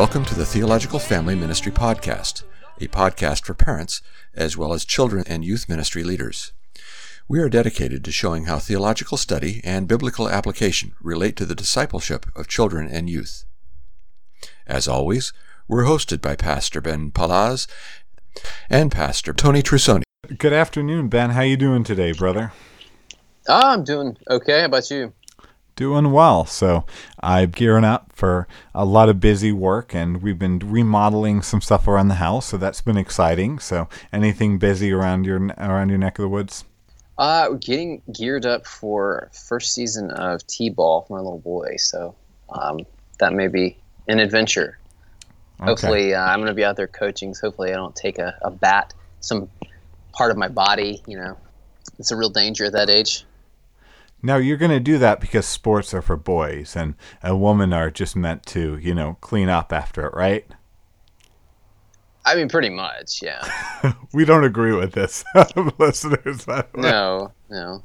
Hello, and welcome to the Theological Family Ministry Podcast, a podcast for parents as well as children and youth ministry leaders. We are dedicated to showing how theological study and biblical application relate to the discipleship of children and youth. As always, we're hosted by Pastor Ben Palaz and Pastor Tony Trusoni. Good afternoon, Ben. How you doing today, brother? Oh, I'm doing okay. How about you? Doing well. So I'm gearing up for a lot of busy work, and we've been remodeling some stuff around the house, so that's been exciting. So, anything busy around your around your neck of the woods? Uh, getting geared up for first season of T-ball for my little boy. So um, that may be an adventure. Okay. Hopefully, uh, I'm going to be out there coaching. So hopefully, I don't take a, a bat, some part of my body. You know, it's a real danger at that age. Now you're going to do that because sports are for boys and a woman are just meant to, you know, clean up after it, right? I mean, pretty much, yeah. we don't agree with this, listeners. No, no.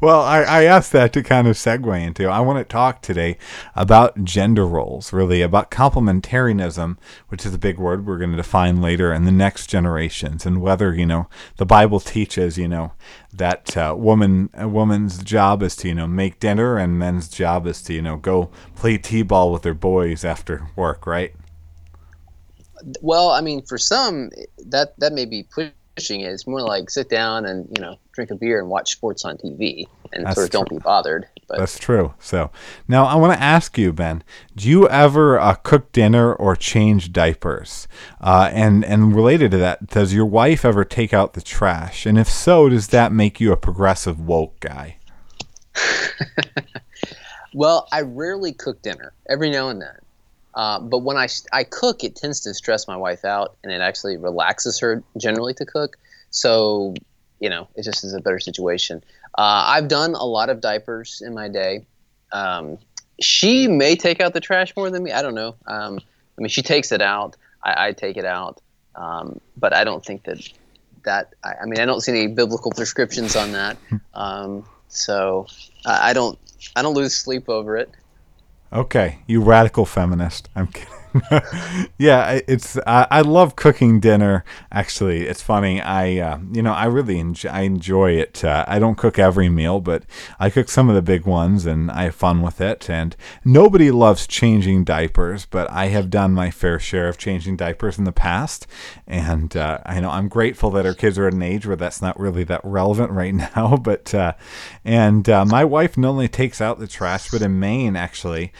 Well, I, I asked that to kind of segue into. I want to talk today about gender roles, really, about complementarianism, which is a big word we're going to define later, and the next generations, and whether, you know, the Bible teaches, you know, that uh, woman a woman's job is to, you know, make dinner, and men's job is to, you know, go play t-ball with their boys after work, right? Well, I mean, for some, that that may be pushing it. It's more like sit down and you know drink a beer and watch sports on TV and That's sort of true. don't be bothered. But. That's true. So now I want to ask you, Ben, do you ever uh, cook dinner or change diapers? Uh, and and related to that, does your wife ever take out the trash? And if so, does that make you a progressive woke guy? well, I rarely cook dinner. Every now and then. Uh, but when I, I cook, it tends to stress my wife out, and it actually relaxes her generally to cook. So, you know, it just is a better situation. Uh, I've done a lot of diapers in my day. Um, she may take out the trash more than me. I don't know. Um, I mean, she takes it out. I, I take it out. Um, but I don't think that that. I, I, mean, I don't see any biblical prescriptions on that. Um, so I, I don't. I don't lose sleep over it. Okay, you radical feminist. I'm kidding. yeah, it's I, I, love cooking dinner. Actually, it's funny. I uh, you know I really enjoy, I enjoy it. Uh, I don't cook every meal, but I cook some of the big ones, and I have fun with it. And nobody loves changing diapers, but I have done my fair share of changing diapers in the past. And uh, I know I'm grateful that our kids are at an age where that's not really that relevant right now. But uh, and uh, my wife not only takes out the trash, but in Maine, actually,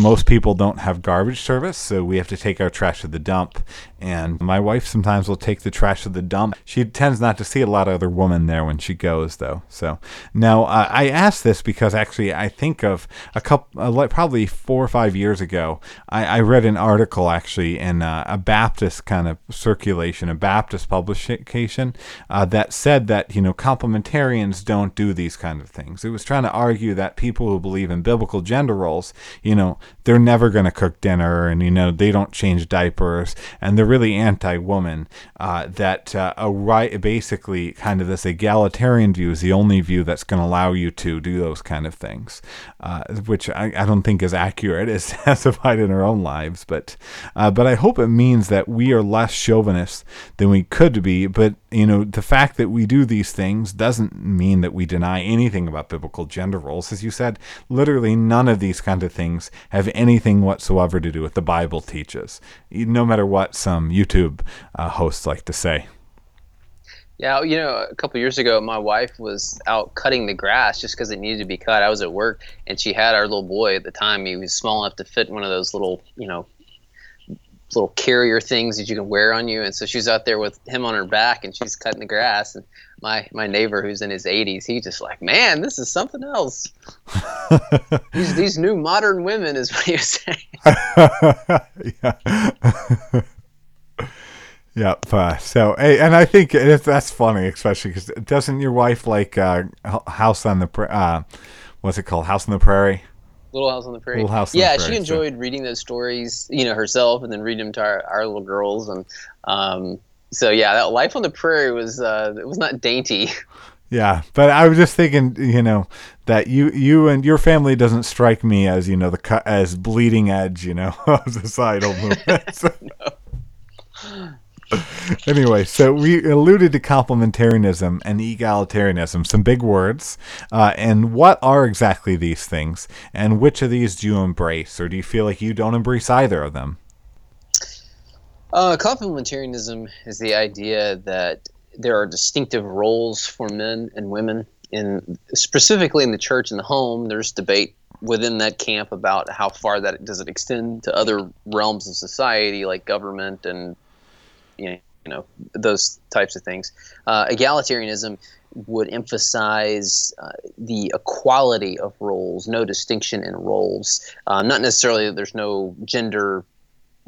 most people don't have garbage service so we have to take our trash to the dump. And my wife sometimes will take the trash to the dump. She tends not to see a lot of other women there when she goes, though. So now uh, I asked this because actually I think of a couple, uh, like probably four or five years ago, I, I read an article actually in uh, a Baptist kind of circulation, a Baptist publication, uh, that said that you know complementarians don't do these kind of things. It was trying to argue that people who believe in biblical gender roles, you know, they're never going to cook dinner and you know know they don't change diapers and they're really anti-woman uh, that uh, a right basically kind of this egalitarian view is the only view that's going to allow you to do those kind of things uh, which I, I, don't think is accurate as testified in our own lives but uh, but I hope it means that we are less chauvinist than we could be but you know the fact that we do these things doesn't mean that we deny anything about biblical gender roles. As you said literally none of these kind of things have anything whatsoever to do with the Bible Bible teaches, no matter what some YouTube uh, hosts like to say. Yeah, you know, a couple years ago, my wife was out cutting the grass just because it needed to be cut. I was at work, and she had our little boy at the time. He was small enough to fit in one of those little, you know, little carrier things that you can wear on you. And so she's out there with him on her back and she's cutting the grass. And my, my neighbor who's in his 80s, he's just like, man, this is something else. these, these new modern women is what he was saying. yeah. Yep. Uh, so, and I think that's funny, especially because doesn't your wife like uh, House on the uh, what's it called, House on the Prairie? Little House on the Prairie. Little House yeah, Prairie, she enjoyed so. reading those stories, you know, herself, and then reading them to our, our little girls, and um, so yeah, that life on the prairie was uh, it was not dainty. Yeah, but I was just thinking, you know, that you you and your family doesn't strike me as you know the cut as bleeding edge, you know, of societal movements. Anyway, so we alluded to complementarianism and egalitarianism, some big words. Uh, and what are exactly these things? And which of these do you embrace, or do you feel like you don't embrace either of them? Uh, complementarianism is the idea that there are distinctive roles for men and women in specifically in the church and the home. There's debate within that camp about how far that does it extend to other realms of society like government and you know, those types of things. Uh, egalitarianism would emphasize uh, the equality of roles, no distinction in roles. Um, not necessarily that there's no gender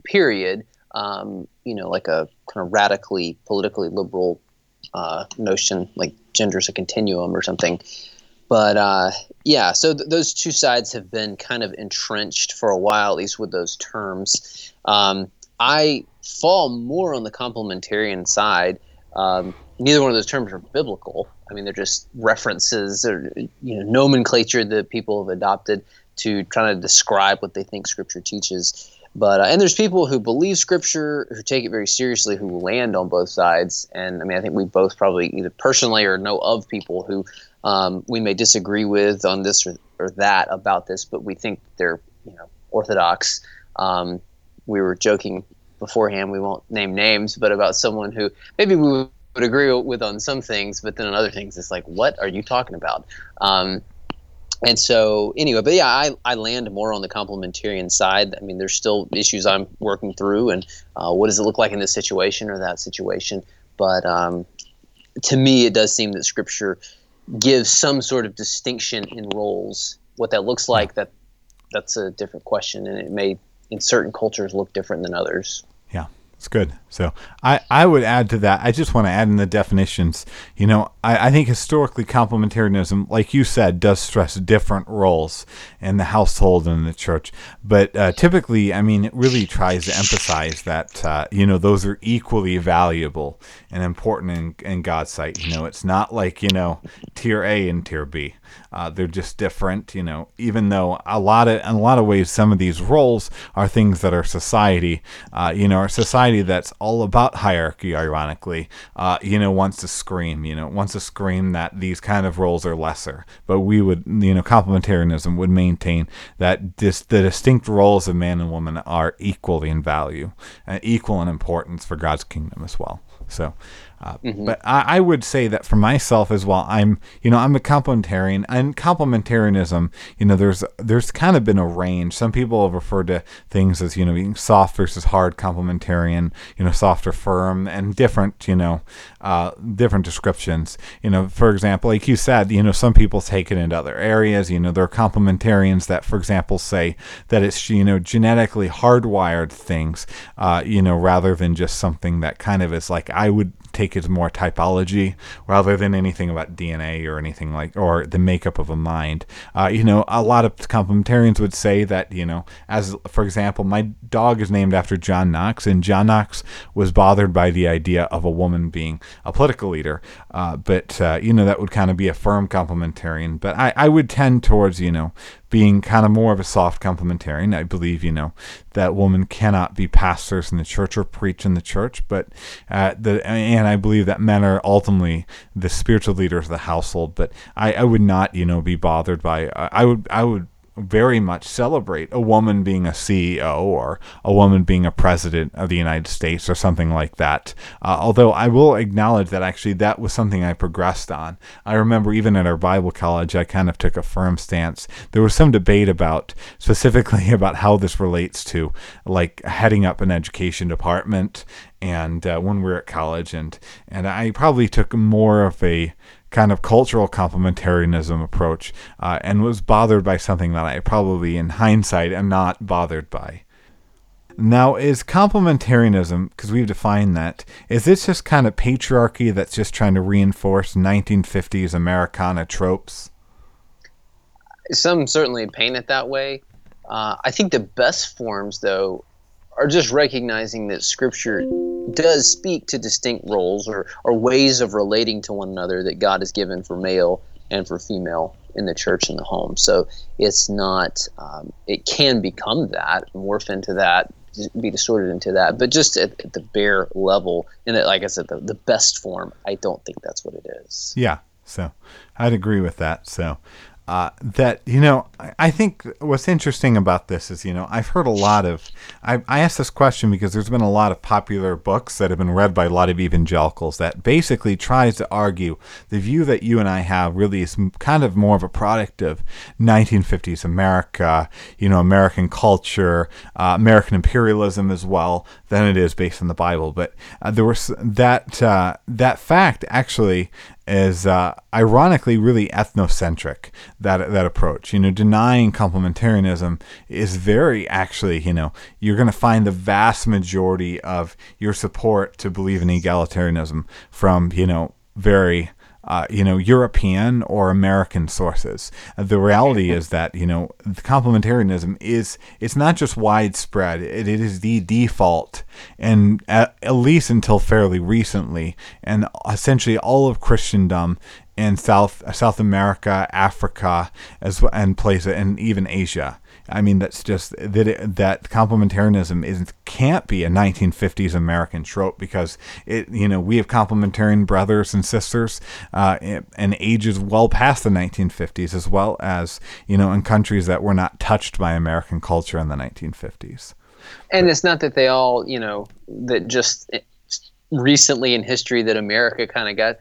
period, um, you know, like a kind of radically politically liberal uh, notion, like gender's a continuum or something. But uh, yeah, so th- those two sides have been kind of entrenched for a while, at least with those terms. Um, I fall more on the complementarian side. Um, neither one of those terms are biblical. I mean, they're just references or you know nomenclature that people have adopted to try to describe what they think Scripture teaches. But uh, and there's people who believe Scripture who take it very seriously who land on both sides. And I mean, I think we both probably either personally or know of people who um, we may disagree with on this or, or, that about this, but we think they're you know orthodox. Um, we were joking beforehand. We won't name names, but about someone who maybe we would agree with on some things, but then on other things, it's like, what are you talking about? Um, and so anyway, but yeah, I, I land more on the complementarian side. I mean, there's still issues I'm working through, and uh, what does it look like in this situation or that situation? But um, to me, it does seem that Scripture gives some sort of distinction in roles. What that looks like, that that's a different question, and it may in certain cultures look different than others. It's good. So I, I would add to that. I just want to add in the definitions. You know, I, I think historically complementarianism, like you said, does stress different roles in the household and the church. But uh, typically, I mean, it really tries to emphasize that, uh, you know, those are equally valuable and important in, in God's sight. You know, it's not like, you know, tier A and tier B. Uh, they're just different, you know. Even though a lot of, in a lot of ways, some of these roles are things that are society, uh, you know, our society that's all about hierarchy, ironically, uh, you know, wants to scream, you know, wants to scream that these kind of roles are lesser. But we would, you know, complementarianism would maintain that dis- the distinct roles of man and woman are equally in value and equal in importance for God's kingdom as well. So, uh, mm-hmm. But I, I, would say that for myself as well, I'm you know I'm a complementarian and complementarianism. You know, there's there's kind of been a range. Some people have referred to things as you know being soft versus hard complementarian. You know, soft or firm, and different you know uh, different descriptions. You know, for example, like you said, you know some people take it into other areas. You know, there are complementarians that, for example, say that it's you know genetically hardwired things. Uh, you know, rather than just something that kind of is like I would take as more typology rather than anything about DNA or anything like or the makeup of a mind. Uh, you know, a lot of complementarians would say that you know, as for example, my dog is named after John Knox, and John Knox was bothered by the idea of a woman being a political leader. Uh, but uh, you know, that would kind of be a firm complementarian. But I, I would tend towards you know being kind of more of a soft complementarian. I believe, you know, that women cannot be pastors in the church or preach in the church, but uh, the and I believe that men are ultimately the spiritual leaders of the household. But I, I would not, you know, be bothered by. I would I would very much celebrate a woman being a CEO or a woman being a president of the United States or something like that. Uh, although I will acknowledge that actually that was something I progressed on. I remember even at our Bible college, I kind of took a firm stance. There was some debate about specifically about how this relates to like heading up an education department and uh, when we were at college and and I probably took more of a kind of cultural complementarianism approach uh, and was bothered by something that I probably, in hindsight, am not bothered by. Now, is complementarianism, because we've defined that, is this just kind of patriarchy that's just trying to reinforce 1950s Americana tropes? Some certainly paint it that way. Uh, I think the best forms, though, are just recognizing that Scripture does speak to distinct roles or, or ways of relating to one another that God has given for male and for female in the church and the home. So it's not, um, it can become that, morph into that, be distorted into that, but just at, at the bare level, and it, like I said, the, the best form, I don't think that's what it is. Yeah. So I'd agree with that. So uh, that you know I think what's interesting about this is you know I've heard a lot of I, I asked this question because there's been a lot of popular books that have been read by a lot of evangelicals that basically tries to argue the view that you and I have really is kind of more of a product of 1950s America you know American culture uh, American imperialism as well than it is based on the Bible. But uh, there was that uh, that fact actually is uh, ironically really ethnocentric that that approach. You know denying complementarianism is very actually you know you're going to find the vast majority of your support to believe in egalitarianism from you know very uh, you know, European or American sources. The reality is that you know, complementarianism is it's not just widespread; it, it is the default, and at, at least until fairly recently, and essentially all of Christendom in South South America, Africa, as and places, and even Asia. I mean, that's just that it, that complementarianism is can't be a 1950s American trope because it you know we have complementarian brothers and sisters uh, and ages well past the 1950s as well as you know in countries that were not touched by American culture in the 1950s. And it's not that they all you know that just recently in history that America kind of got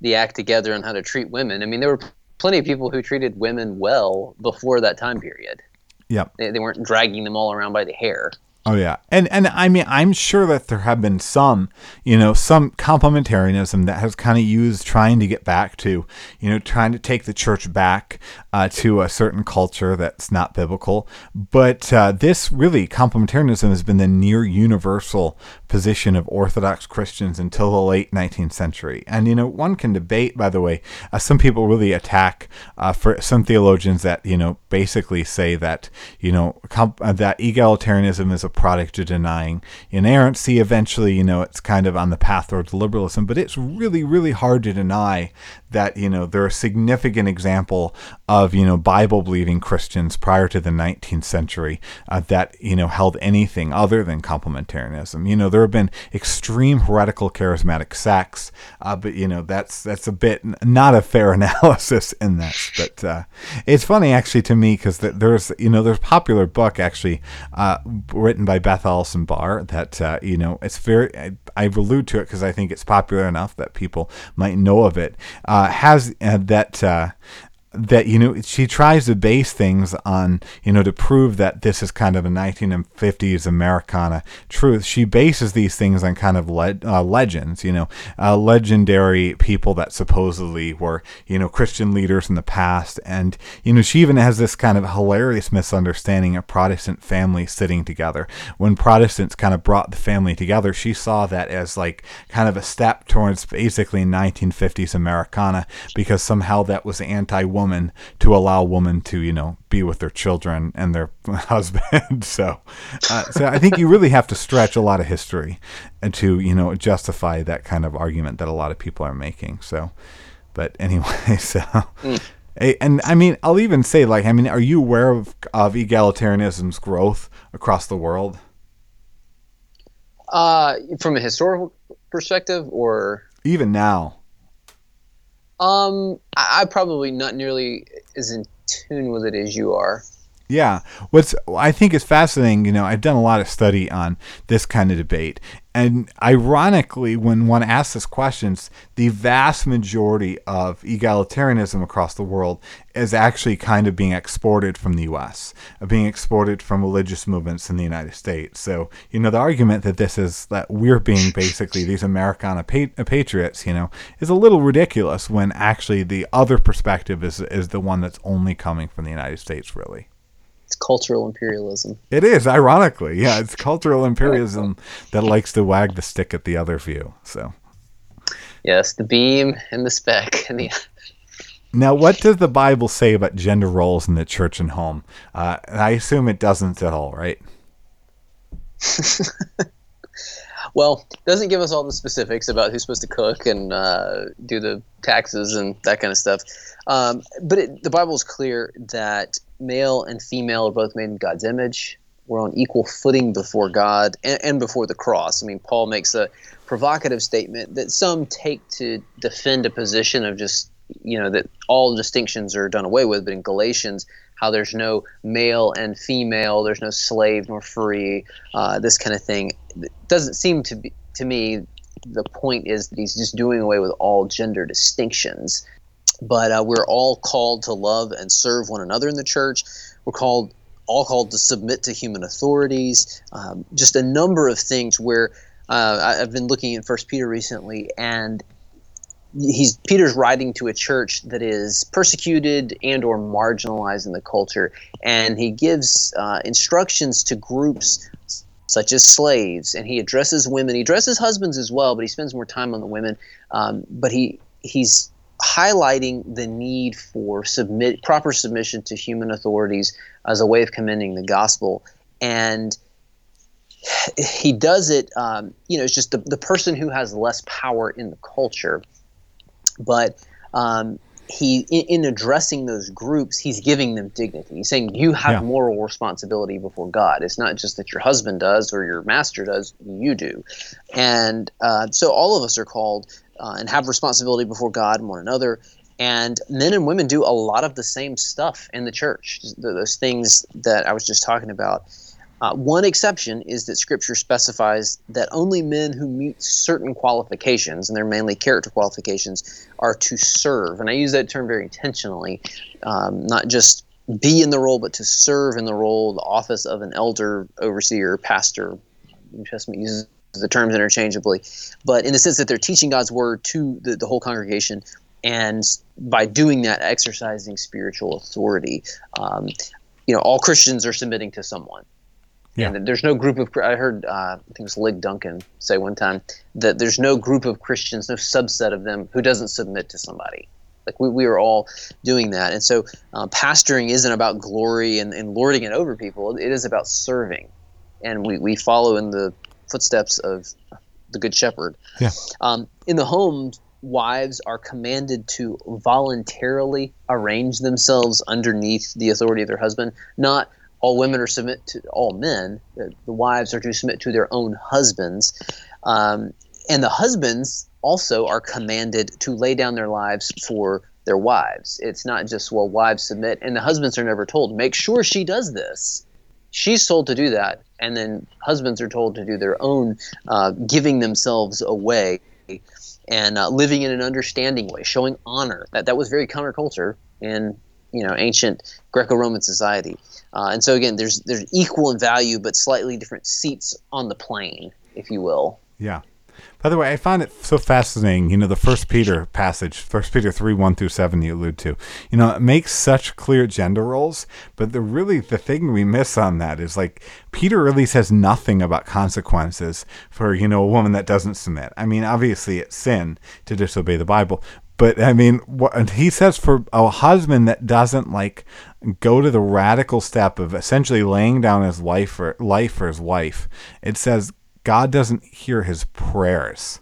the act together on how to treat women. I mean, there were plenty of people who treated women well before that time period. Yep. They, they weren't dragging them all around by the hair. Oh yeah, and and I mean I'm sure that there have been some, you know, some complementarianism that has kind of used trying to get back to, you know, trying to take the church back uh, to a certain culture that's not biblical. But uh, this really complementarianism has been the near universal position of Orthodox Christians until the late 19th century. And you know, one can debate, by the way, uh, some people really attack uh, for some theologians that you know basically say that you know comp- uh, that egalitarianism is a product of denying inerrancy. Eventually, you know, it's kind of on the path towards liberalism, but it's really, really hard to deny that, you know, they're a significant example of, you know, Bible believing Christians prior to the 19th century uh, that, you know, held anything other than complementarianism. You know, there have been extreme heretical charismatic sects, uh, but, you know, that's, that's a bit not a fair analysis in this. But uh, it's funny actually to me because there's, you know, there's a popular book actually uh, written by Beth Allison Barr that uh, you know it's very I, I allude to it because I think it's popular enough that people might know of it uh, has uh, that that you know she tries to base things on you know to prove that this is kind of a 1950s Americana truth. She bases these things on kind of le- uh, legends, you know, uh, legendary people that supposedly were you know Christian leaders in the past, and you know she even has this kind of hilarious misunderstanding of Protestant families sitting together. When Protestants kind of brought the family together, she saw that as like kind of a step towards basically 1950s Americana because somehow that was anti-woman woman to allow women to you know be with their children and their husband. so, uh, so I think you really have to stretch a lot of history to you know justify that kind of argument that a lot of people are making. So, but anyway, so. Mm. And I mean, I'll even say, like, I mean, are you aware of, of egalitarianism's growth across the world? Uh, from a historical perspective, or even now? Um, I, I probably not nearly as in tune with it as you are. Yeah. What's I think is fascinating, you know, I've done a lot of study on this kind of debate. And ironically, when one asks this questions, the vast majority of egalitarianism across the world is actually kind of being exported from the US, uh, being exported from religious movements in the United States. So, you know, the argument that this is that we're being basically these Americana uh, patriots, you know, is a little ridiculous when actually the other perspective is is the one that's only coming from the United States really. It's cultural imperialism. It is, ironically. Yeah, it's cultural imperialism that likes to wag the stick at the other view. So. Yes, the beam and the speck and the. Now, what does the Bible say about gender roles in the church and home? Uh, I assume it doesn't at all, right? well, it doesn't give us all the specifics about who's supposed to cook and uh, do the taxes and that kind of stuff. Um, but it, the Bible is clear that male and female are both made in God's image. We're on equal footing before God and, and before the cross. I mean, Paul makes a provocative statement that some take to defend a position of just you know that all distinctions are done away with but in galatians how there's no male and female there's no slave nor free uh, this kind of thing it doesn't seem to be to me the point is that he's just doing away with all gender distinctions but uh, we're all called to love and serve one another in the church we're called all called to submit to human authorities um, just a number of things where uh, I've been looking at First Peter recently, and he's Peter's writing to a church that is persecuted and or marginalized in the culture, and he gives uh, instructions to groups such as slaves, and he addresses women. He addresses husbands as well, but he spends more time on the women. Um, but he he's highlighting the need for submit proper submission to human authorities as a way of commending the gospel. And he does it um, you know it's just the, the person who has less power in the culture. But um, he in, in, addressing those groups he's giving them dignity. He's saying you have yeah. moral responsibility before god. It's not just that your husband does or your master does you do. And uh, so all of us are called uh, and have responsibility before god and one another and men and women do a lot of the same stuff in the church those things that i was just talking about uh, one exception is that Scripture specifies that only men who meet certain qualifications, and they're mainly character qualifications, are to serve. And I use that term very intentionally, um, not just be in the role, but to serve in the role, the office of an elder, overseer, pastor. New Testament uses the terms interchangeably, but in the sense that they're teaching God's word to the, the whole congregation, and by doing that, exercising spiritual authority. Um, you know, all Christians are submitting to someone yeah. And there's no group of I heard uh, I think it was Lig Duncan say one time that there's no group of Christians, no subset of them who doesn't submit to somebody. Like we, we are all doing that, and so uh, pastoring isn't about glory and, and lording it over people. It is about serving, and we, we follow in the footsteps of the Good Shepherd. Yeah. Um, in the home, wives are commanded to voluntarily arrange themselves underneath the authority of their husband, not all women are submit to all men. The, the wives are to submit to their own husbands, um, and the husbands also are commanded to lay down their lives for their wives. It's not just well, wives submit, and the husbands are never told make sure she does this. She's told to do that, and then husbands are told to do their own, uh, giving themselves away and uh, living in an understanding way, showing honor. That that was very counterculture in you know ancient Greco-Roman society. Uh, and so again, there's there's equal in value, but slightly different seats on the plane, if you will. Yeah. By the way, I find it so fascinating. You know, the First Peter passage, First Peter three one through seven, you allude to. You know, it makes such clear gender roles, but the really the thing we miss on that is like Peter really says nothing about consequences for you know a woman that doesn't submit. I mean, obviously it's sin to disobey the Bible, but I mean, what he says for a husband that doesn't like go to the radical step of essentially laying down his life for life for his wife, it says God doesn't hear his prayers.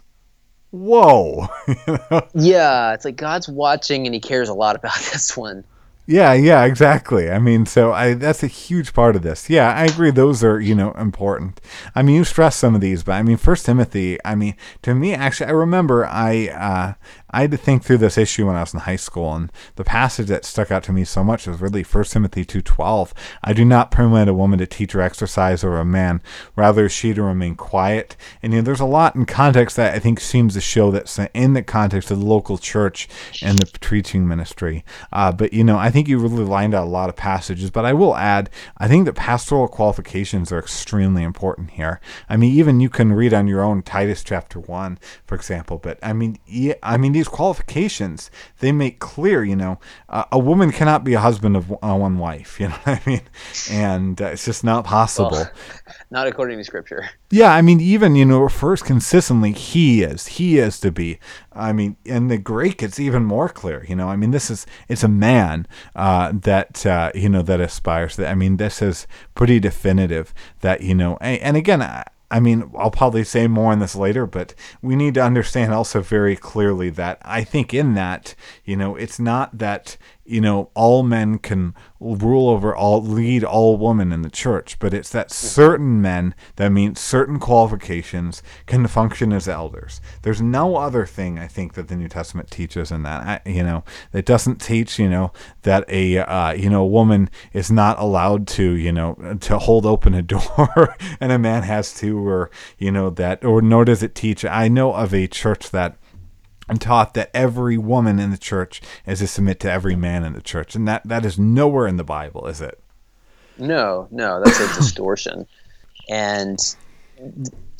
Whoa. yeah, it's like God's watching and he cares a lot about this one. Yeah, yeah, exactly. I mean, so I that's a huge part of this. Yeah, I agree. Those are you know important. I mean, you stress some of these, but I mean, First Timothy. I mean, to me, actually, I remember I uh, I had to think through this issue when I was in high school, and the passage that stuck out to me so much was really 1 Timothy 2.12. I do not permit a woman to teach or exercise over a man, rather she to remain quiet. And you know, there's a lot in context that I think seems to show that in the context of the local church and the preaching ministry. Uh, but, you know, I think you really lined out a lot of passages, but I will add, I think that pastoral qualifications are extremely important here. I mean, even you can read on your own Titus chapter 1, for example, but I mean, yeah, I mean, these qualifications, they make clear, you know, uh, a woman cannot be a husband of uh, one wife. You know what I mean? And uh, it's just not possible. Well, not according to scripture. Yeah, I mean, even you know, first consistently, he is, he is to be. I mean, in the Greek, it's even more clear. You know, I mean, this is it's a man uh, that uh, you know that aspires. That I mean, this is pretty definitive. That you know, and, and again. I, I mean, I'll probably say more on this later, but we need to understand also very clearly that I think in that, you know, it's not that you know, all men can rule over all, lead all women in the church, but it's that certain men that meet certain qualifications can function as elders. There's no other thing I think that the New Testament teaches in that. I, you know, it doesn't teach, you know, that a, uh, you know, a woman is not allowed to, you know, to hold open a door and a man has to, or, you know, that, or nor does it teach. I know of a church that and taught that every woman in the church is to submit to every man in the church. And that, that is nowhere in the Bible, is it? No, no, that's a distortion. And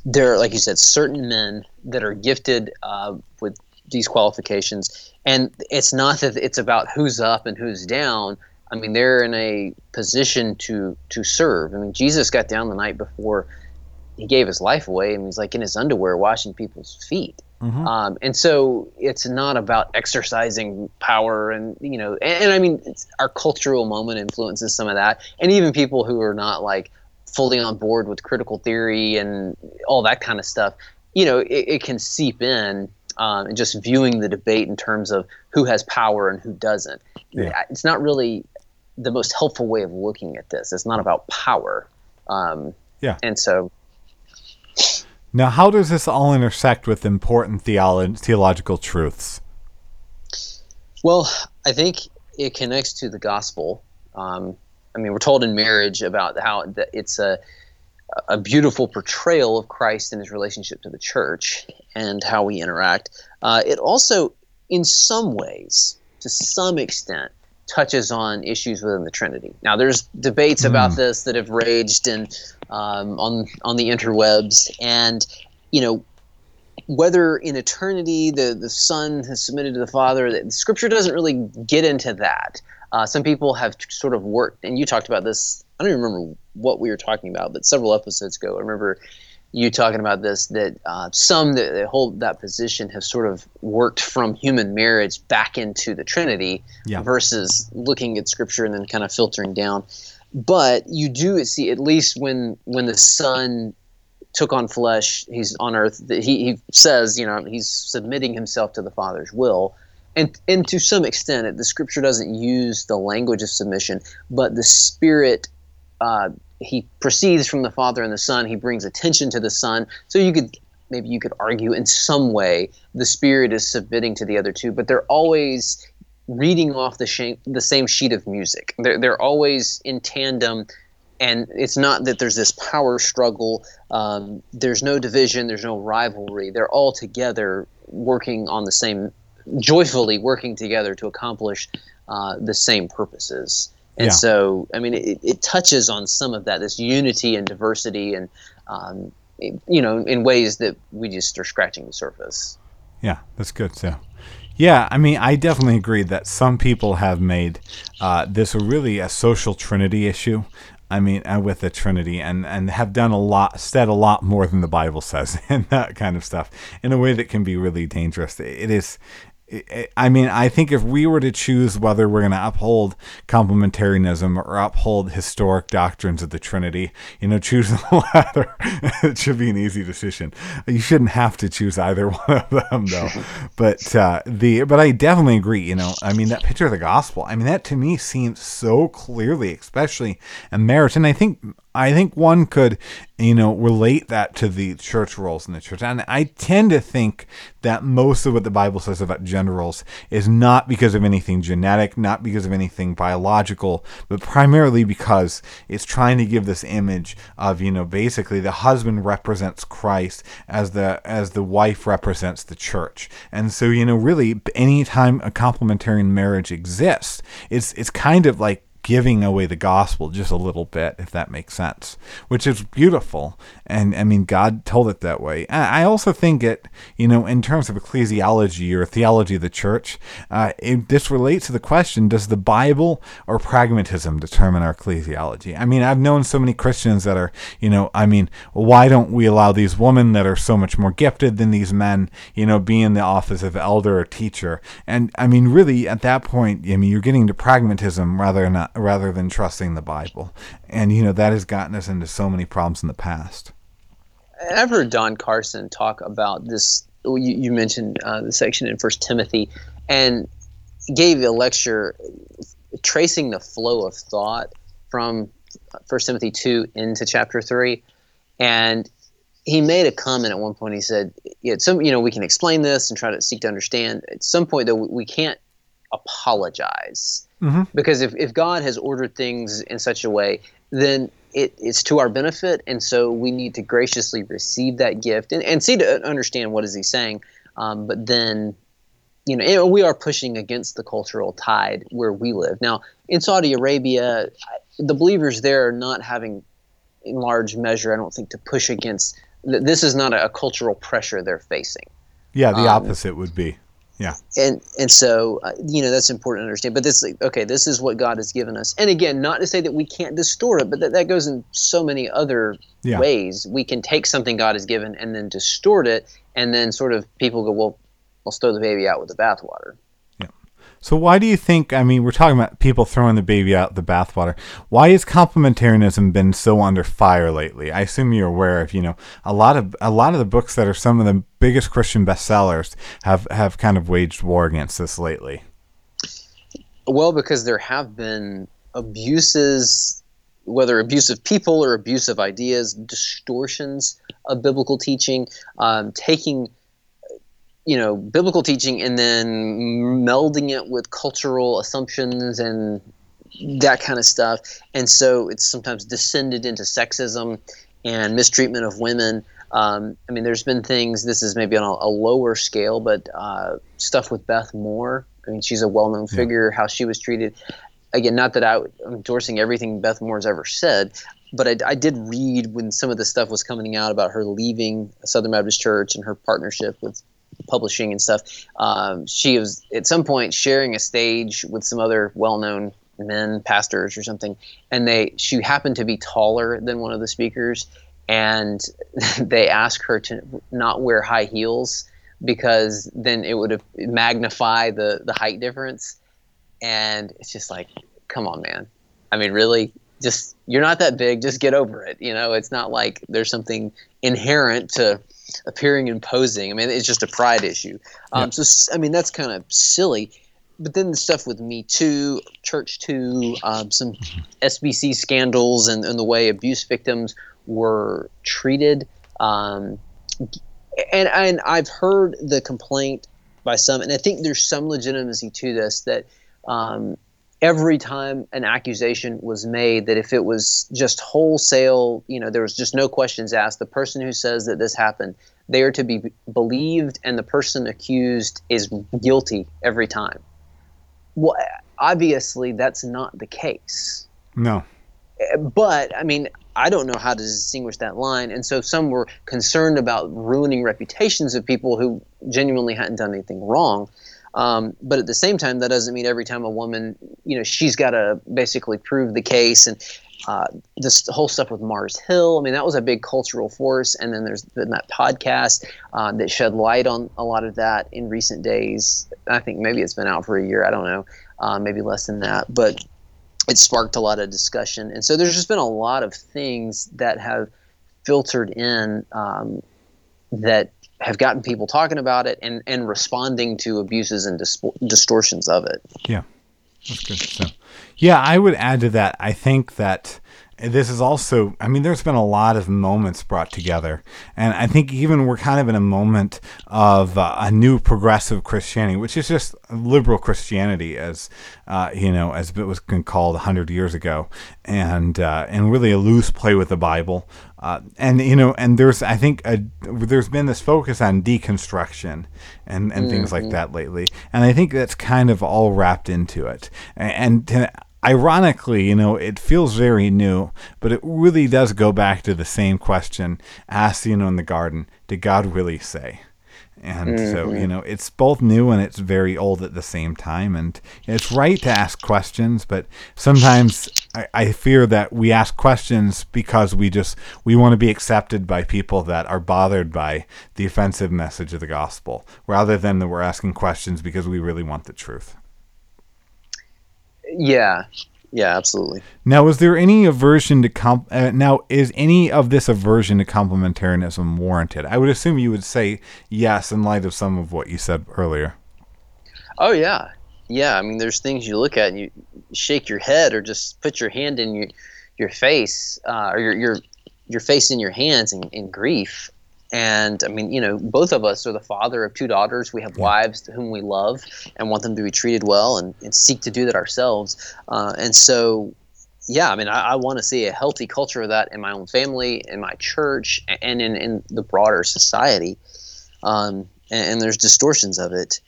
there are, like you said, certain men that are gifted uh, with these qualifications. And it's not that it's about who's up and who's down. I mean, they're in a position to to serve. I mean, Jesus got down the night before he gave his life away, and he's like in his underwear washing people's feet. Mm-hmm. Um, and so it's not about exercising power and you know and, and I mean our cultural moment influences some of that. And even people who are not like fully on board with critical theory and all that kind of stuff you know it, it can seep in um, and just viewing the debate in terms of who has power and who doesn't. Yeah. it's not really the most helpful way of looking at this. It's not about power. Um, yeah. and so now, how does this all intersect with important theolo- theological truths? Well, I think it connects to the gospel. Um, I mean, we're told in marriage about how it's a a beautiful portrayal of Christ and his relationship to the church and how we interact. Uh, it also, in some ways, to some extent, touches on issues within the Trinity. Now, there's debates mm. about this that have raged in um, on on the interwebs, and you know whether in eternity the the Son has submitted to the Father. The Scripture doesn't really get into that. Uh, some people have sort of worked, and you talked about this. I don't even remember what we were talking about, but several episodes ago, I remember you talking about this that uh, some that, that, hold that position have sort of worked from human marriage back into the Trinity yeah. versus looking at Scripture and then kind of filtering down. But you do see at least when when the Son took on flesh, he's on earth. He, he says, you know, he's submitting himself to the Father's will. And, and to some extent, the scripture doesn't use the language of submission, but the Spirit uh, he proceeds from the Father and the Son. He brings attention to the Son. So you could maybe you could argue in some way the Spirit is submitting to the other two, but they're always reading off the, sh- the same sheet of music. They're, they're always in tandem, and it's not that there's this power struggle. Um, there's no division. There's no rivalry. They're all together working on the same, joyfully working together to accomplish uh, the same purposes. And yeah. so, I mean, it, it, touches on some of that, this unity and diversity, and um, you know, in ways that we just are scratching the surface. Yeah, that's good. So, yeah, I mean, I definitely agree that some people have made uh, this really a social trinity issue. I mean, uh, with the Trinity, and and have done a lot, said a lot more than the Bible says, and that kind of stuff, in a way that can be really dangerous. It is, I mean, I think if we were to choose whether we're going to uphold complementarianism or uphold historic doctrines of the Trinity, you know, choose the latter. it should be an easy decision. You shouldn't have to choose either one of them, though. but uh, the but I definitely agree. You know, I mean, that picture of the gospel. I mean, that to me seems so clearly, especially in and I think I think one could, you know, relate that to the church roles in the church. And I tend to think that most of what the Bible says about gender roles is not because of anything genetic, not because of anything biological, but primarily because it's trying to give this image of, you know, basically the husband represents Christ as the as the wife represents the church. And so, you know, really anytime a complementarian marriage exists, it's it's kind of like giving away the gospel just a little bit, if that makes sense, which is beautiful. And I mean, God told it that way. I also think it, you know, in terms of ecclesiology or theology of the church, uh, it, this relates to the question does the Bible or pragmatism determine our ecclesiology? I mean, I've known so many Christians that are, you know, I mean, why don't we allow these women that are so much more gifted than these men, you know, be in the office of elder or teacher? And I mean, really, at that point, I mean, you're getting to pragmatism rather than rather than trusting the Bible. And, you know, that has gotten us into so many problems in the past. I've heard Don Carson talk about this. You, mentioned uh, the section in First Timothy, and gave a lecture tracing the flow of thought from First Timothy two into chapter three, and he made a comment at one point. He said, "Yeah, some you know we can explain this and try to seek to understand. At some point, though, we can't apologize mm-hmm. because if if God has ordered things in such a way, then it, it's to our benefit, and so we need to graciously receive that gift and, and see to understand what is he saying. Um, but then, you know, we are pushing against the cultural tide where we live now in Saudi Arabia. The believers there are not having, in large measure, I don't think, to push against. This is not a, cultural pressure they're facing. Yeah, the um, opposite would be. Yeah. And and so uh, you know that's important to understand. But this okay, this is what God has given us. And again, not to say that we can't distort it, but that, that goes in so many other yeah. ways. We can take something God has given and then distort it, and then sort of people go, well, I'll throw the baby out with the bathwater. So why do you think? I mean, we're talking about people throwing the baby out the bathwater. Why has complementarianism been so under fire lately? I assume you're aware of, you know, a lot of a lot of the books that are some of the biggest Christian bestsellers have have kind of waged war against this lately. Well, because there have been abuses, whether abusive people or abusive ideas, distortions of biblical teaching, um, taking you know biblical teaching and then melding it with cultural assumptions and that kind of stuff. And so it's sometimes descended into sexism and mistreatment of women. Um, i mean there's been things this is maybe on a, a lower scale but uh, stuff with beth moore. I mean she's a well-known figure yeah. how she was treated. Again not that i'm endorsing everything beth moore's ever said but I, I, did read when some of the stuff was coming out about her leaving Southern Baptist Church and her partnership with publishing and stuff. Um, she was at some point sharing a stage with some other well-known men pastors or something, and they she happened to be taller than one of the speakers, and they asked her to not wear high heels because then it would magnify the the height difference, and it's just like, come on, man. I mean, really, just you're not that big. Just get over it. You know, it's not like there's something inherent to appearing imposing. I mean, it's just a pride issue. Um, yeah. So, I mean, that's kind of silly. But then the stuff with Me Too, Church Too, um, some SBC scandals, and, and, the way abuse victims were treated. Um, and, and I've heard the complaint by some, and I think there's some legitimacy to this that um, every time an accusation was made that if it was just wholesale, you know, there was just no questions asked, the person who says that this happened, they are to be believed and the person accused is guilty every time. Well, obviously that's not the case. No. But I mean, I don't know how to distinguish that line. And so some were concerned about ruining reputations of people who genuinely hadn't done anything wrong. Um, but at the same time, that doesn't mean every time a woman, you know, she's got to basically prove the case. And uh, this whole stuff with Mars Hill, I mean, that was a big cultural force. And then there's been that podcast uh, that shed light on a lot of that in recent days. I think maybe it's been out for a year. I don't know, uh, maybe less than that. But it sparked a lot of discussion. And so there's just been a lot of things that have filtered in um, that have gotten people talking about it and, and responding to abuses and dis- distortions of it. Yeah, that's good. So, yeah, I would add to that. I think that this is also i mean there's been a lot of moments brought together and i think even we're kind of in a moment of uh, a new progressive christianity which is just liberal christianity as uh, you know as it was called 100 years ago and uh, and really a loose play with the bible uh, and you know and there's i think a, there's been this focus on deconstruction and, and mm-hmm. things like mm-hmm. that lately and i think that's kind of all wrapped into it and, and to, ironically, you know, it feels very new, but it really does go back to the same question asked, you know, in the garden Did God really say? And mm-hmm. so, you know, it's both new and it's very old at the same time. And it's right to ask questions, but sometimes I, I fear that we ask questions because we just, we want to be accepted by people that are bothered by the offensive message of the gospel, rather than that we're asking questions because we really want the truth. Yeah, Yeah, absolutely. Now, is there any aversion to comp? Uh, now, is any of this aversion to complementarianism warranted? I would assume you would say yes, in light of some of what you said earlier. Oh yeah, yeah. I mean, there's things you look at and you shake your head, or just put your hand in your your face, uh, or your your your face in your hands in, in grief. And I mean, you know, both of us are the father of two daughters. We have wives whom we love and want them to be treated well and, and seek to do that ourselves. Uh, and so, yeah, I mean, I, I want to see a healthy culture of that in my own family, in my church, and in, in the broader society. Um, and, and there's distortions of it.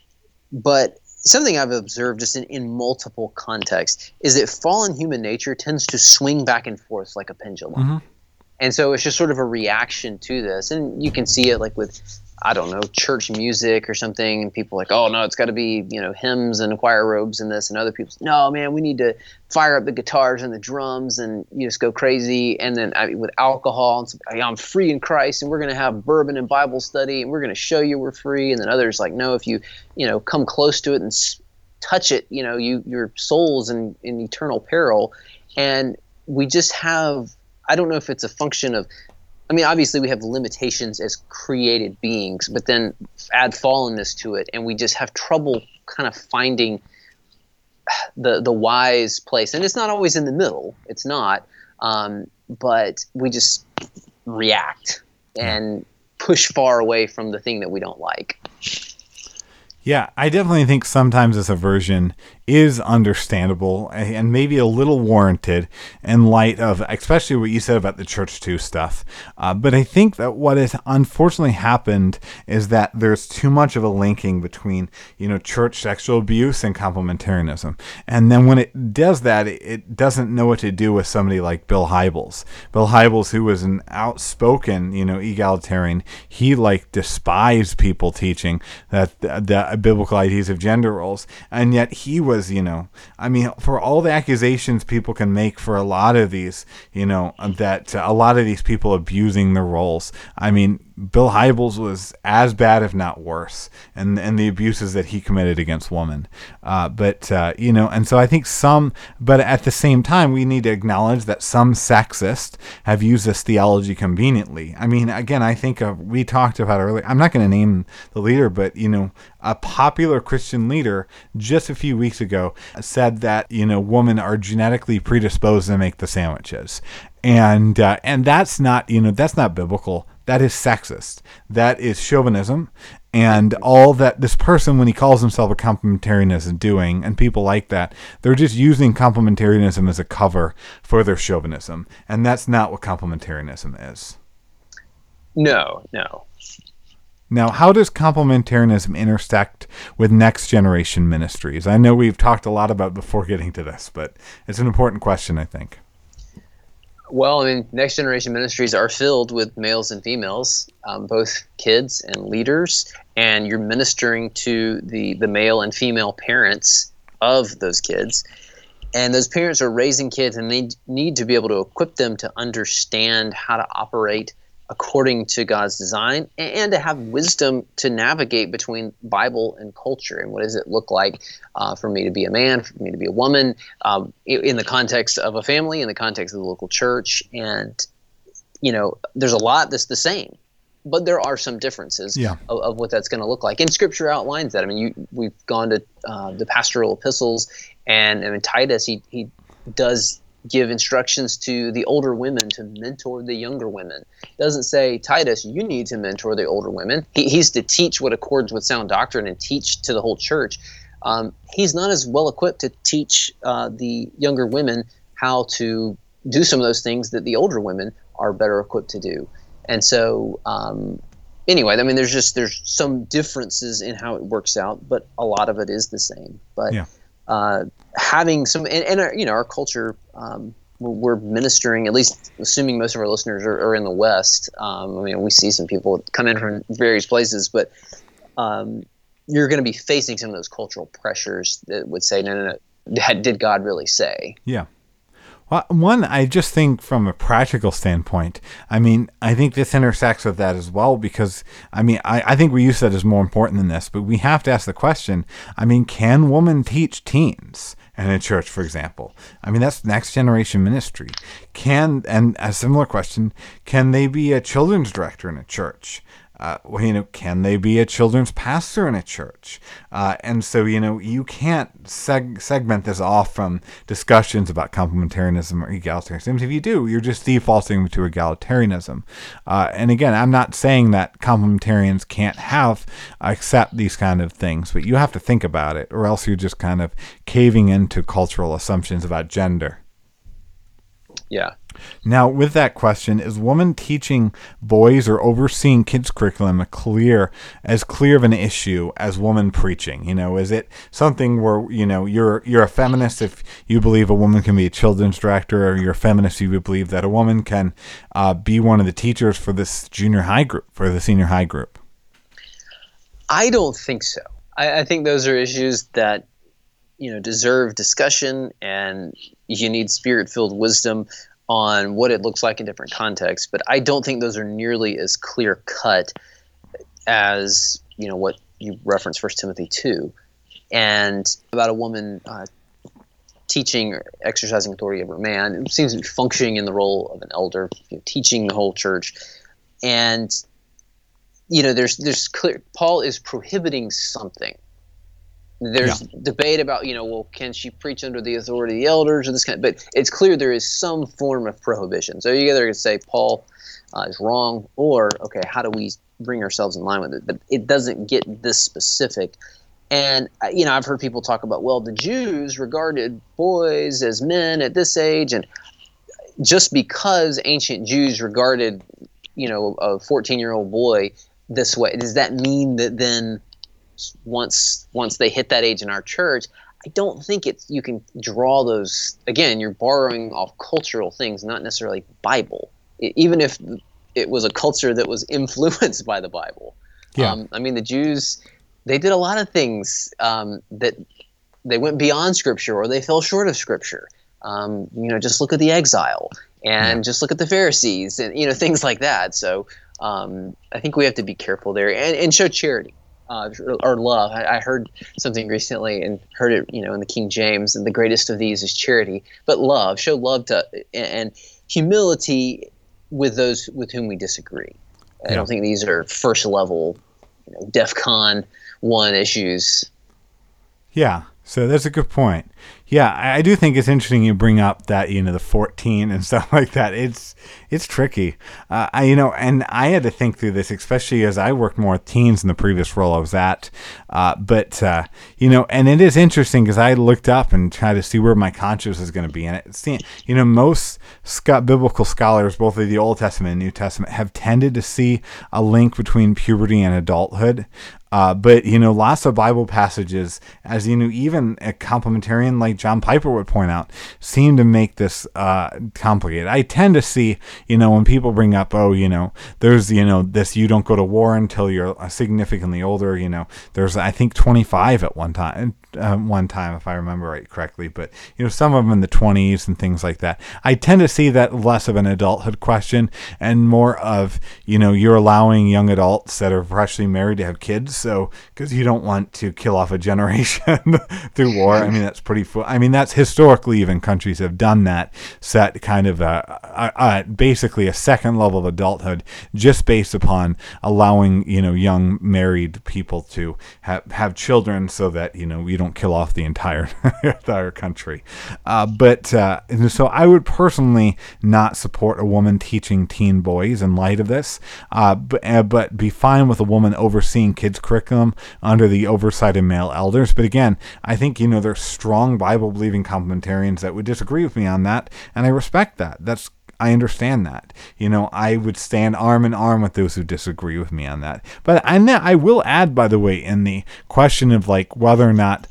But something I've observed just in, in multiple contexts is that fallen human nature tends to swing back and forth like a pendulum. Mm-hmm. And so it's just sort of a reaction to this. And you can see it like with, I don't know, church music or something. And people like, oh, no, it's got to be, you know, hymns and choir robes and this. And other people, no, man, we need to fire up the guitars and the drums and you just go crazy. And then I mean, with alcohol, and so, I'm free in Christ and we're going to have bourbon and Bible study and we're going to show you we're free. And then others like, no, if you, you know, come close to it and touch it, you know, you your soul's in, in eternal peril. And we just have I don't know if it's a function of I mean, obviously we have limitations as created beings, but then add fallenness to it, and we just have trouble kind of finding the the wise place. And it's not always in the middle. It's not, um, but we just react and push far away from the thing that we don't like. Yeah, I definitely think sometimes this aversion is understandable and maybe a little warranted in light of, especially what you said about the Church Too stuff. Uh, but I think that what has unfortunately happened is that there's too much of a linking between, you know, church sexual abuse and complementarianism. And then when it does that, it, doesn't know what to do with somebody like Bill Hybels. Bill Hybels, who was an outspoken, you know, egalitarian, he like despised people teaching that the, the biblical ideas of gender roles. And yet he was, you know, I mean, for all the accusations people can make for a lot of these, you know, that a lot of these people abusing the roles. I mean, Bill Hybels was as bad, if not worse, and and the abuses that he committed against women. Uh, but uh, you know, and so I think some, but at the same time, we need to acknowledge that some sexists have used this theology conveniently. I mean, again, I think of, we talked about earlier. I'm not going to name the leader, but you know, a popular Christian leader just a few weeks ago said that you know, women are genetically predisposed to make the sandwiches, and uh, and that's not you know that's not biblical that is sexist. That is chauvinism. And all that this person, when he calls himself a complementarianist, is doing, and people like that, they're just using complementarianism as a cover for their chauvinism. And that's not what complementarianism is. No, no. Now, how does complementarianism intersect with next generation ministries? I know we've talked a lot about before getting to this, but it's an important question, I think. Well, I mean, next generation ministries are filled with males and females, um, both kids and leaders, and you're ministering to the the male and female parents of those kids, and those parents are raising kids, and they need to be able to equip them to understand how to operate according to God's design and to have wisdom to navigate between Bible and culture. And what does it look like uh, for me to be a man, for me to be a woman, um, in the context of a family, in the context of the local church? And, you know, there's a lot that's the same. But there are some differences yeah. of, of, what that's going to look like, and Scripture outlines that. I mean, you, we've gone to uh, the pastoral epistles, and I mean Titus, he he does give instructions to the older women to mentor the younger women. It doesn't say, Titus, you need to mentor the older women. He, he's to teach what accords with sound doctrine and teach to the whole church. Um, he's not as well equipped to teach uh, the younger women how to do some of those things that the older women are better equipped to do. And so, um, anyway, I mean, there's just there's some differences in how it works out, but a lot of it is the same. But yeah. uh, having some, and, and our, you know, our culture, um, we're ministering. At least, assuming most of our listeners are, are in the West. Um, I mean, we see some people come in from various places, but um, you're going to be facing some of those cultural pressures that would say, no, no, no, did God really say? Yeah. Well, one, I just think from a practical standpoint, I mean, I think this intersects with that as well because, I mean, I, I think we use that as more important than this, but we have to ask the question I mean, can women teach teens? In a church, for example. I mean, that's next generation ministry. Can, and a similar question, can they be a children's director in a church? Uh, you know, can they be a children's pastor in a church? Uh, and so, you know, you can't seg- segment this off from discussions about complementarianism or egalitarianism. If you do, you're just defaulting to egalitarianism. Uh, and again, I'm not saying that complementarians can't have accept these kind of things, but you have to think about it, or else you're just kind of caving into cultural assumptions about gender. Yeah, now, with that question, is woman teaching boys or overseeing kids' curriculum clear as clear of an issue as woman preaching? You know, is it something where you know you're you're a feminist if you believe a woman can be a children's director, or you're a feminist if you believe that a woman can uh, be one of the teachers for this junior high group, for the senior high group? I don't think so. I, I think those are issues that you know deserve discussion and you need spirit filled wisdom on what it looks like in different contexts, but I don't think those are nearly as clear cut as you know what you reference First Timothy two, and about a woman uh, teaching or exercising authority over a man. It seems to be functioning in the role of an elder, you know, teaching the whole church, and you know there's there's clear Paul is prohibiting something there's yeah. debate about you know well can she preach under the authority of the elders or this kind of, but it's clear there is some form of prohibition. So you either say paul uh, is wrong or okay how do we bring ourselves in line with it? But it doesn't get this specific. And uh, you know i've heard people talk about well the jews regarded boys as men at this age and just because ancient jews regarded you know a 14 year old boy this way does that mean that then once once they hit that age in our church i don't think it's you can draw those again you're borrowing off cultural things not necessarily bible. It, even if it was a culture that was influenced by the bible. Yeah. Um, i mean the jews they did a lot of things um, that they went beyond scripture or they fell short of scripture. Um, you know just look at the exile and yeah. just look at the pharisees and you know things like that. So um, i think we have to be careful there and, and show charity uh, or love. I, I, heard something recently and heard it, you know, in the King James, and the greatest of these is charity. But love, show love to and humility with those with whom we disagree. I don't think these are first level, you know, DEF CON one issues. Yeah, so that's a good point. Yeah, I do think it's interesting you bring up that you know the 14 and stuff like that. It's it's tricky, uh, I, you know, and I had to think through this, especially as I worked more with teens in the previous role I was at. Uh, but uh, you know, and it is interesting because I looked up and tried to see where my conscience is going to be, and it, you know, most biblical scholars, both of the Old Testament and New Testament, have tended to see a link between puberty and adulthood. Uh, but you know, lots of Bible passages, as you know, even a complementarian like John Piper would point out, seem to make this uh, complicated. I tend to see, you know, when people bring up, oh, you know, there's, you know, this you don't go to war until you're significantly older. You know, there's I think 25 at one time, uh, one time if I remember right correctly, but you know, some of them in the 20s and things like that. I tend to see that less of an adulthood question and more of, you know, you're allowing young adults that are freshly married to have kids, so because you don't want to kill off a generation through war. I mean, that's pretty. Fu- I mean, that's historically even countries have done that, set kind of a, a, a basically a second level of adulthood just based upon allowing you know young married people to have have children so that you know you don't kill off the entire entire country. Uh, but uh, so I would personally not support a woman teaching teen boys in light of this, uh, but, uh, but be fine with a woman overseeing kids curriculum under the oversight of male elders. But again, I think you know there's strong Bible believing complementarians that would disagree with me on that, and I respect that. That's I understand that. You know, I would stand arm in arm with those who disagree with me on that. But I I will add, by the way, in the question of like whether or not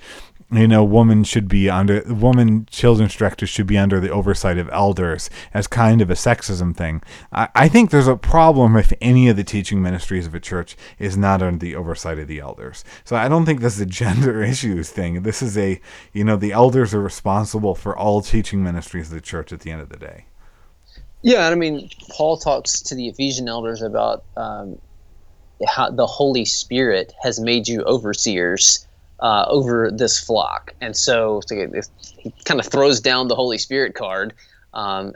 you know, woman should be under woman children's directors should be under the oversight of elders as kind of a sexism thing. I, I think there's a problem if any of the teaching ministries of a church is not under the oversight of the elders. So I don't think this is a gender issues thing. This is a you know the elders are responsible for all teaching ministries of the church at the end of the day. Yeah, and I mean, Paul talks to the Ephesian elders about um, how the Holy Spirit has made you overseers uh, over this flock, and so, so he kind of throws down the Holy Spirit card. Um,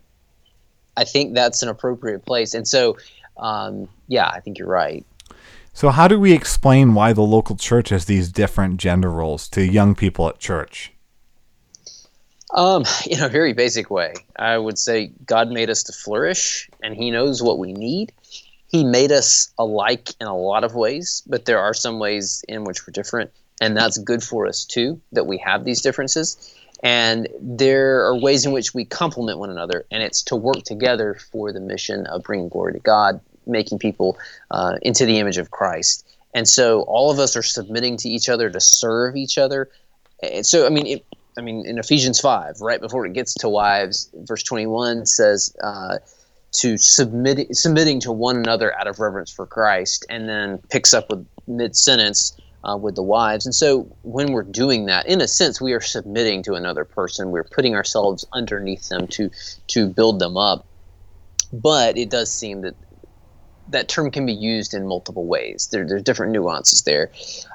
I think that's an appropriate place, and so um, yeah, I think you're right. So, how do we explain why the local church has these different gender roles to young people at church? Um, in a very basic way, I would say God made us to flourish, and He knows what we need. He made us alike in a lot of ways, but there are some ways in which we're different and that's good for us too that we have these differences. And there are ways in which we complement one another and it's to work together for the mission of bringing glory to god making people uh, into the image of christ. And so all of us are submitting to each other to serve each other. And so i mean it, i mean in ephesians 5 right before it gets to wives verse 21 says uh, to submit submitting to one another out of reverence for christ and then picks up with mid sentence uh, with the wives. And so when we're doing that, in a sense, we are submitting to another person. We're putting ourselves underneath them to to build them up. But it does seem that that term can be used in multiple ways. There, there's different nuances there.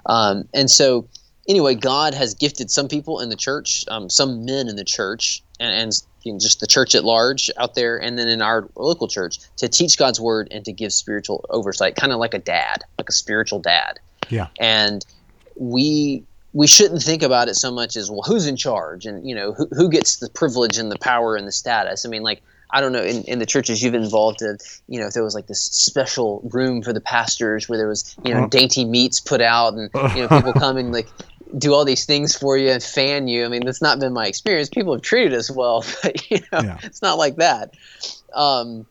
Um, and so anyway, God has gifted some people in the church, um, some men in the church, and, and you know, just the church at large out there, and then in our local church to teach God's word and to give spiritual oversight, kind of like a dad, like a spiritual dad. Yeah. And we we shouldn't think about it so much as well who's in charge and you know who, who gets the privilege and the power and the status i mean like i don't know in, in the churches you've involved in you know if there was like this special room for the pastors where there was you know uh-huh. dainty meats put out and you know people coming like do all these things for you and fan you. I mean that's not been my experience. People have treated us well but you know yeah. it's not like that. Um,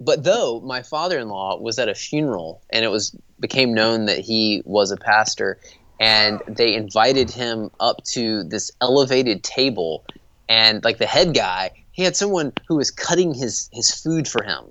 but though my father-in-law was at a funeral and it was became known that he was a pastor and they invited him up to this elevated table and like the head guy he had someone who was cutting his his food for him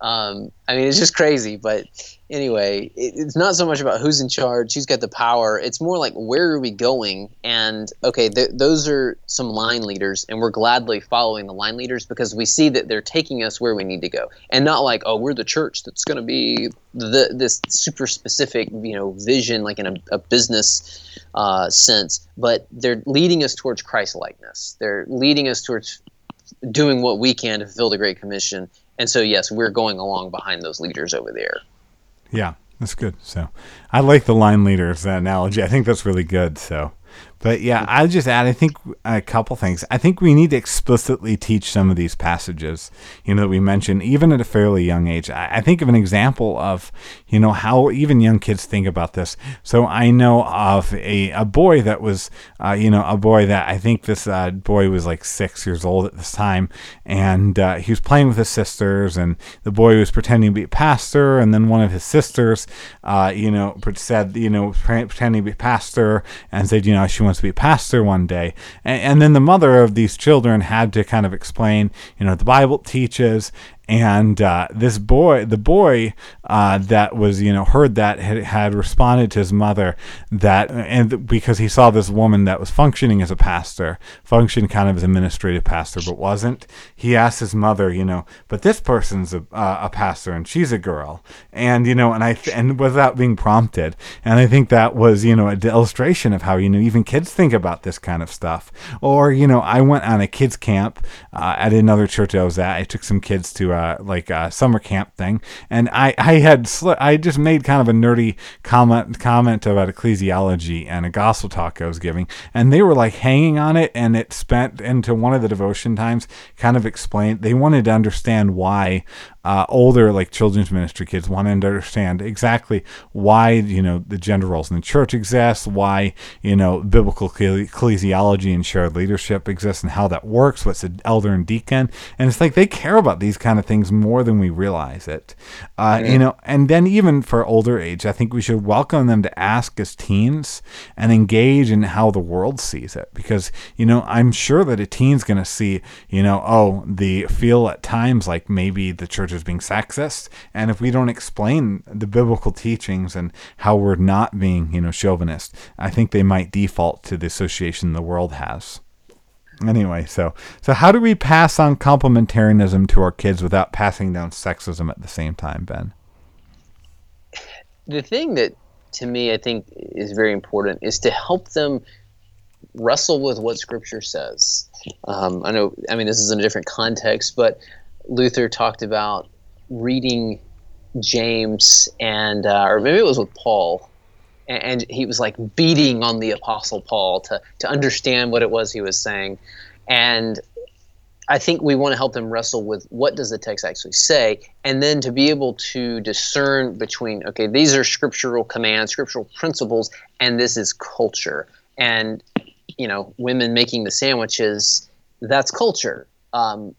um, I mean, it's just crazy. But anyway, it, it's not so much about who's in charge, who's got the power. It's more like where are we going? And okay, th- those are some line leaders, and we're gladly following the line leaders because we see that they're taking us where we need to go, and not like oh, we're the church that's going to be the this super specific you know vision like in a, a business uh, sense, but they're leading us towards Christ likeness. They're leading us towards doing what we can to fulfill the Great Commission and so, yes, we're going along behind those leaders over there. Yeah, that's good. So, I like the line leaders analogy. I think that's really good. So, but yeah, I'll just add, I think a couple things. I think we need to explicitly teach some of these passages, you know, that we mentioned, even at a fairly young age. I, I think of an example of, you know, how even young kids think about this. So I know of a, a boy that was, uh, you know, a boy that I think this uh, boy was like six years old at this time. And uh, he was playing with his sisters, and the boy was pretending to be a pastor. And then one of his sisters, uh, you know, said, you know, pretending to be a pastor and said, you know, she wants to be a pastor one day. And, and then the mother of these children had to kind of explain, you know, the Bible teaches and uh, this boy, the boy uh, that was, you know, heard that had, had, responded to his mother that, and because he saw this woman that was functioning as a pastor, functioned kind of as administrative pastor, but wasn't. He asked his mother, you know, but this person's a, uh, a pastor and she's a girl, and you know, and I and without being prompted, and I think that was, you know, an illustration of how you know even kids think about this kind of stuff. Or you know, I went on a kids camp uh, at another church I was at. I took some kids to uh, like a summer camp thing, and I I had I just made kind of a nerdy comment comment about ecclesiology and a gospel talk I was giving, and they were like hanging on it, and it spent into one of the devotion times kind of explained they wanted to understand why uh, older like children's ministry kids want to understand exactly why you know the gender roles in the church exist, why you know biblical ecclesiology and shared leadership exists, and how that works. What's an elder and deacon? And it's like they care about these kind of things more than we realize it. Uh, mm-hmm. You know, and then even for older age, I think we should welcome them to ask as teens and engage in how the world sees it, because you know I'm sure that a teen's going to see you know oh the feel at times like maybe the church is being sexist, and if we don't explain the biblical teachings and how we're not being, you know, chauvinist, I think they might default to the association the world has. Anyway, so so how do we pass on complementarianism to our kids without passing down sexism at the same time, Ben? The thing that to me I think is very important is to help them wrestle with what Scripture says. Um, I know, I mean, this is in a different context, but Luther talked about reading James and uh, or maybe it was with Paul, and, and, he was like beating on the Apostle Paul to to understand what it was he was saying, and I think we want to help them wrestle with what does the text actually say, and then to be able to discern between okay, these are scriptural commands, scriptural principles, and this is culture, and you know, women making the sandwiches, that's culture. Um,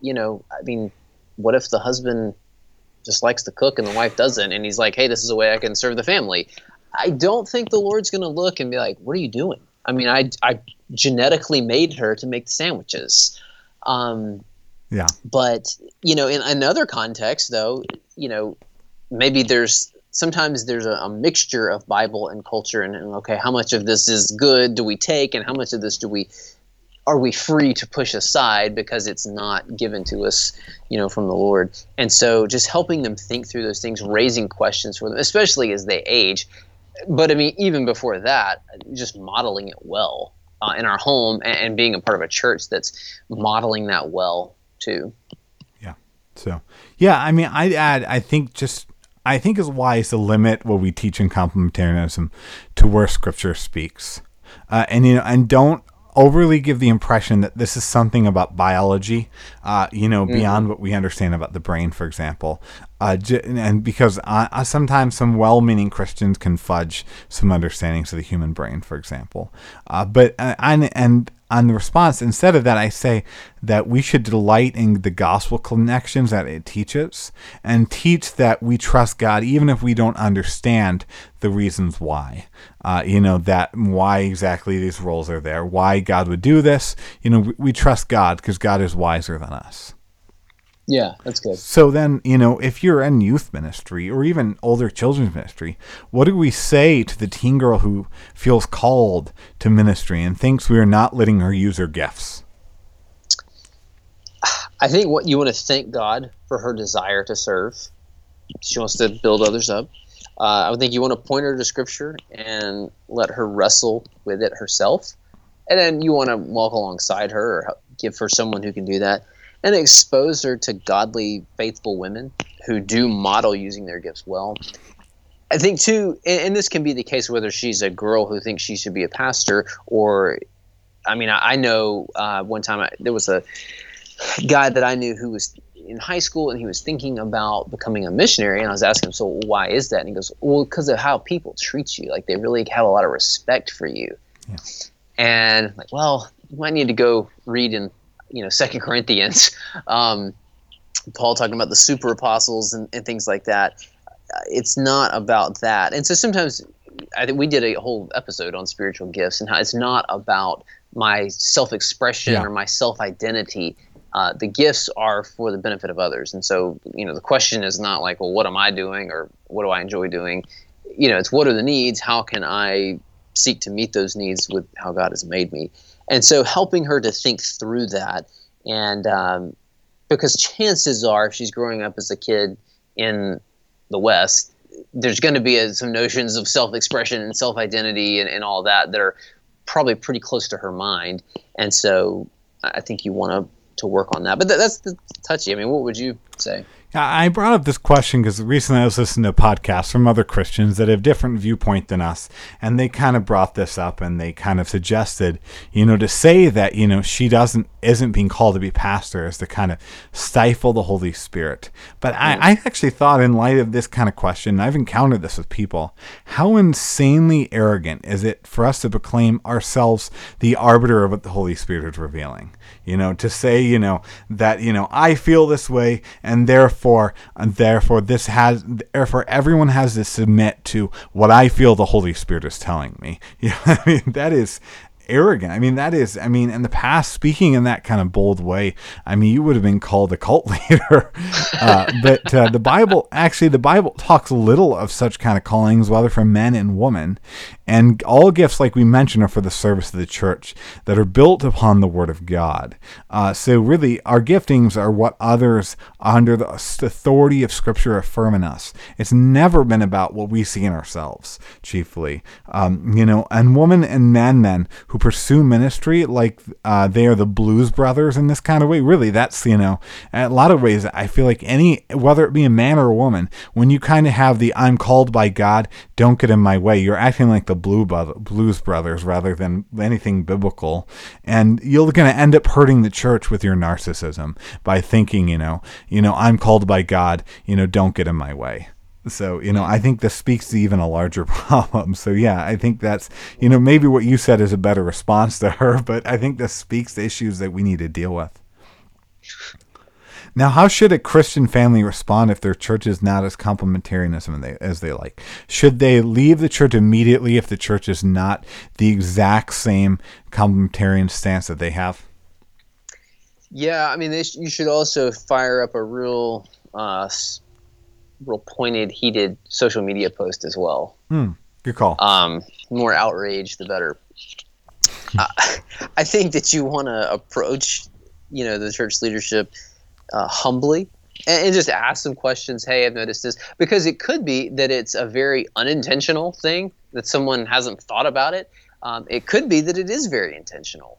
you know, I mean, what if the husband just likes to cook and the wife doesn't, and he's like, hey, this is a way I can serve the family? I don't think the Lord's going to look and be like, what are you doing? I mean, I, I genetically made her to make the sandwiches. Um, yeah. But, you know, in another context, though, you know, maybe there's sometimes there's a, a mixture of Bible and culture, and, and, okay, how much of this is good do we take, and how much of this do we are we free to push aside because it's not given to us, you know, from the Lord? And so just helping them think through those things, raising questions for them, especially as they age. But I mean, even before that, just modeling it well uh, in our home and, and being a part of a church that's modeling that well too. Yeah. So, yeah, I mean, I'd add, I think just I think it's wise to limit what we teach in complementarianism to where Scripture speaks, uh, and you know, and don't overly give the impression that this is something about biology, uh, you know, mm-hmm. beyond what we understand about the brain, for example. Uh, and because uh, sometimes some well-meaning Christians can fudge some understandings of the human brain, for example. Uh, but uh, and, and on the response, instead of that, I say that we should delight in the gospel connections that it teaches and teach that we trust God even if we don't understand the reasons why. Uh, you know, that why exactly these roles are there, why God would do this. You know, we, we trust God because God is wiser than us. Yeah, that's good. So then, you know, if you're in youth ministry or even older children's ministry, what do we say to the teen girl who feels called to ministry and thinks we are not letting her use her gifts? I think what you want to thank God for her desire to serve. She wants to build others up. Uh, I think you want to point her to Scripture and let her wrestle with it herself, and then you want to walk alongside her or give her someone who can do that and expose her to godly, faithful women who do model using their gifts well. I think too, and this can be the case whether she's a girl who thinks she should be a pastor, or, I mean, I, know uh, one time I, there was a guy that I knew who was in high school and he was thinking about becoming a missionary, and I was asking him, so why is that? And he goes, well, because of how people treat you, like they really have a lot of respect for you. Yeah. And like, well, you might need to go read in you know Second Corinthians, um, Paul talking about the super apostles and, and things like that. It's not about that, and so sometimes I think we did a whole episode on spiritual gifts and how it's not about my self-expression yeah. or my self-identity. Uh, the gifts are for the benefit of others, and so you know the question is not like, well, what am I doing or what do I enjoy doing? You know, it's what are the needs? How can I seek to meet those needs with how God has made me? And so helping her to think through that and um, because chances are if she's growing up as a kid in the west there's going to be a, some notions of self-expression and self-identity and, and all that that are probably pretty close to her mind. And so i think you want to to work on that. But that, that's the touchy. I mean what would you say I brought up this question because recently I was listening to podcasts from other Christians that have different viewpoint than us, and they kind of brought this up and they kind of suggested, you know, to say that you know she doesn't isn't being called to be pastor is to kind of stifle the Holy Spirit. But I, I actually thought, in light of this kind of question, I've encountered this with people, how insanely arrogant is it for us to proclaim ourselves the arbiter of what the Holy Spirit is revealing? You know, to say, you know, that you know I feel this way and therefore therefore, and therefore, this has, therefore, everyone has to submit to what I feel the Holy Spirit is telling me. Know, I mean, that is arrogant. I mean, that is, I mean, in the past, speaking in that kind of bold way, I mean, you would have been called a cult leader. uh, but uh, the Bible, actually, the Bible talks little of such kind of callings, whether for men and women. And all gifts, like we mentioned, are for the service of the church that are built upon the Word of God. Uh, so, really, our giftings are what others under the authority of Scripture affirm in us. It's never been about what we see in ourselves, chiefly. Um, you know, and women and men then who pursue ministry like uh, they are the Blues Brothers in this kind of way. Really, that's you know, a lot of ways, I feel like any whether it be a man or a woman, when you kind of have the "I'm called by God, don't get in my way," you're acting like the Blue Blues Brothers rather than anything biblical. And you're going to end up hurting the church with your narcissism by thinking, you know, you know, I'm called by God, you know, don't get in my way. So, you know, I think this speaks to even a larger problem. So, yeah, I think that's, you know, maybe what you said is a better response to her, but I think this speaks to issues that we need to deal with. Now, how should a Christian family respond if their church is not as complementarianism as they like? Should they leave the church immediately if the church is not the exact same complementarian stance that they have? Yeah, I mean, sh- you should also fire up a real, uh, real pointed, heated social media post as well. Hmm. Good call. Um, more outrage, the better. uh, I think that you want to approach, you know, the church leadership uh, humbly and, and, just ask some questions. Hey, I've noticed this because it could be that it's a very unintentional thing that someone hasn't thought about it. Um, it could be that it is very intentional.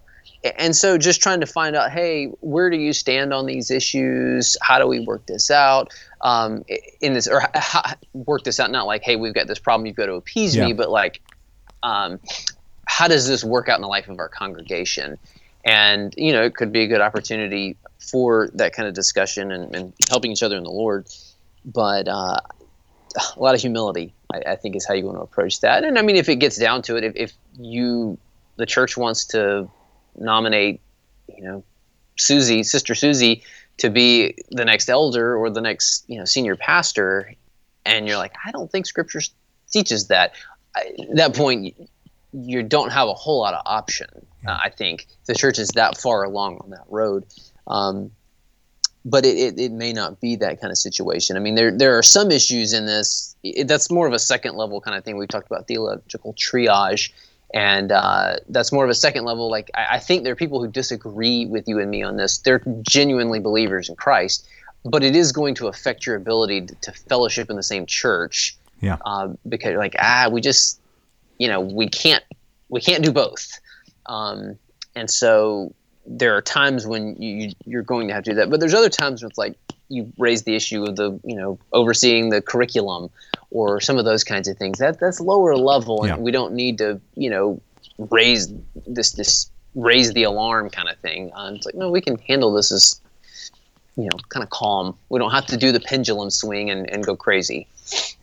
And so, just trying to find out, hey, where do you stand on these issues? How do we work this out? Um, in this, or how, work this out, not like, hey, we've got this problem, you've got to appease yeah. me, but like, um, how does this work out in the life of our congregation? And you know, it could be a good opportunity for that kind of discussion and, and helping each other in the Lord. But uh, a lot of humility, I, I, think, is how you want to approach that. And I mean, if it gets down to it, if, if you, the church wants to nominate, you know, Susie, Sister Susie, to be the next elder or the next, you know, senior pastor, and you're like, I don't think Scripture teaches that. At that point, you don't have a whole lot of option. Uh, I think the church is that far along on that road. Um, but it, it, it, may not be that kind of situation. I mean, there there are some issues in this. It, that's more of a second level kind of thing. We've talked about theological triage, and uh, that's more of a second level. Like I, I, think there are people who disagree with you and me on this. They're genuinely believers in Christ, but it is going to affect your ability to, to fellowship in the same church. Yeah. Uh, because like ah, we just, you know, we can't we can't do both. Um, and so there are times when you you're going to have to do that, but there's other times with like you raise the issue of the you know overseeing the curriculum or some of those kinds of things. That that's lower level, and yeah. we don't need to you know raise this this raise the alarm kind of thing. Uh, it's like no, we can handle this as you know kind of calm. We don't have to do the pendulum swing and, and go crazy.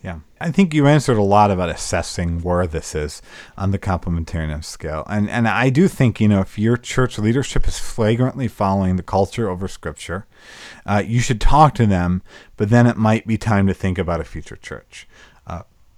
Yeah. I think you answered a lot about assessing where this is on the complementarianism scale. And and I do think, you know, if your church leadership is flagrantly following the culture over scripture, uh, you should talk to them, but then it might be time to think about a future church.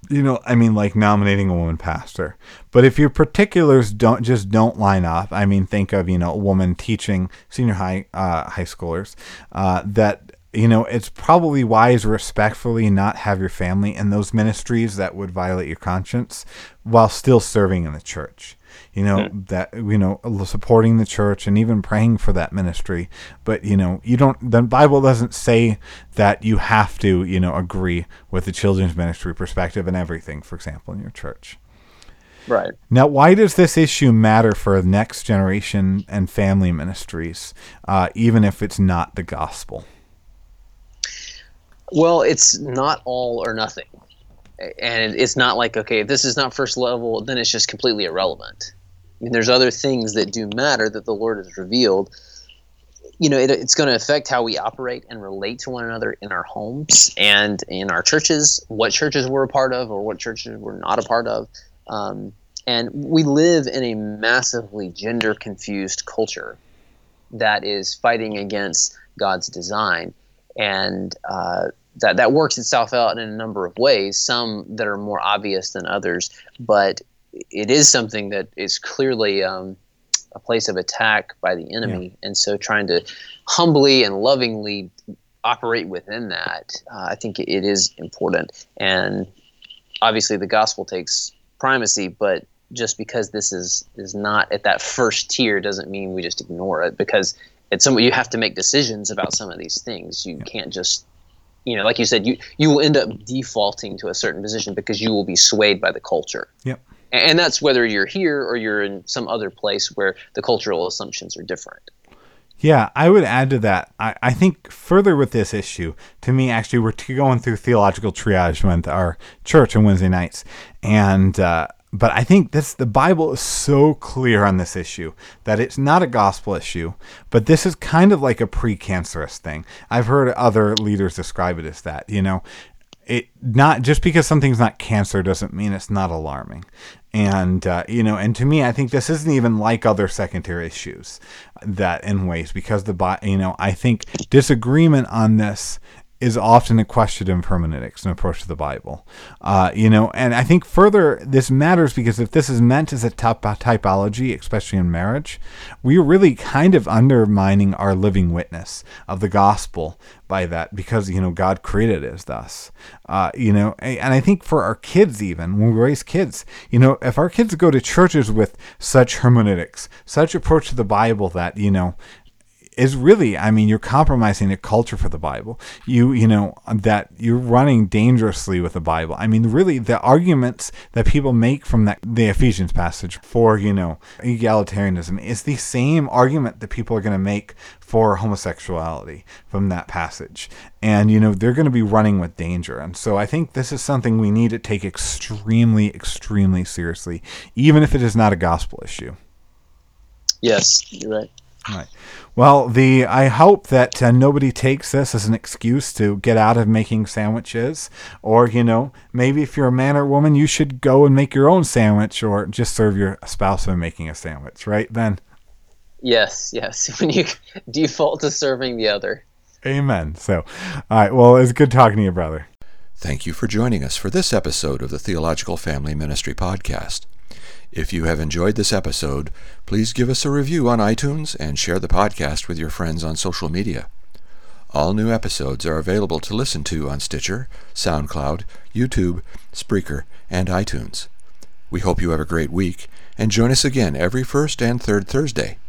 You know, I mean, like nominating a woman pastor. But if your particulars don't just don't line up, I mean, think of you know a woman teaching senior high uh, high schoolers uh, that you know, it's probably wise respectfully not have your family in those ministries that would violate your conscience while still serving in the church. You know, mm-hmm. that, you know, supporting the church and even praying for that ministry. But, you know, you don't, the Bible doesn't say that you have to, you know, agree with the children's ministry perspective and everything, for example, in your church. Right. Now, why does this issue matter for next generation and family ministries, uh, even if it's not the gospel? Well, it's not all or nothing. And it's not like, okay, if this is not first level, then it's just completely irrelevant. Mean, there's other things that do matter that the Lord has revealed. You know, it, it's going to affect how we operate and relate to one another in our homes and in our churches, what churches we're a part of or what churches we're not a part of. Um, and we live in a massively gender confused culture that is fighting against God's design. And uh, that, that works itself out in a number of ways, some that are more obvious than others. But it is something that is clearly um, a place of attack by the enemy. Yeah. And so trying to humbly and lovingly operate within that, uh, I think it is important. And obviously, the gospel takes primacy, but just because this is is not at that first tier doesn't mean we just ignore it because it's some you have to make decisions about some of these things. You yeah. can't just you know, like you said, you you will end up defaulting to a certain position because you will be swayed by the culture. Yep. And that's whether you're here or you're in some other place where the cultural assumptions are different. Yeah, I would add to that. I, I think further with this issue, to me, actually, we're going through theological triage with our church on Wednesday nights. And uh, but I think this the Bible is so clear on this issue that it's not a gospel issue, but this is kind of like a precancerous thing. I've heard other leaders describe it as that, you know. It not just because something's not cancer doesn't mean it's not alarming, and uh, you know, and to me, I think this isn't even like other secondary issues that in ways because the you know I think disagreement on this is often a question of hermeneutics and approach to the Bible. Uh, you know, and I think further this matters because if this is meant as a typ- typology, especially in marriage, we're really kind of undermining our living witness of the gospel by that because you know God created us thus. Uh, you know, and I think for our kids even when we raise kids, you know, if our kids go to churches with such hermeneutics, such approach to the Bible that you know is really i mean you're compromising the culture for the bible. You you know that you're running dangerously with the bible. I mean really the arguments that people make from that the ephesians passage for you know egalitarianism is the same argument that people are going to make for homosexuality from that passage. And you know they're going to be running with danger. And so i think this is something we need to take extremely extremely seriously even if it is not a gospel issue. Yes you're right. Right. Well, the I hope that uh, nobody takes this as an excuse to get out of making sandwiches, or you know, maybe if you're a man or woman, you should go and make your own sandwich, or just serve your spouse when making a sandwich. Right, Then. Yes, yes. When you default to serving the other. Amen. So, all right. Well, it's good talking to you, brother. Thank you for joining us for this episode of the Theological Family Ministry Podcast. If you have enjoyed this episode, please give us a review on iTunes and share the podcast with your friends on social media. All new episodes are available to listen to on Stitcher, SoundCloud, YouTube, Spreaker, and iTunes. We hope you have a great week and join us again every first and third Thursday.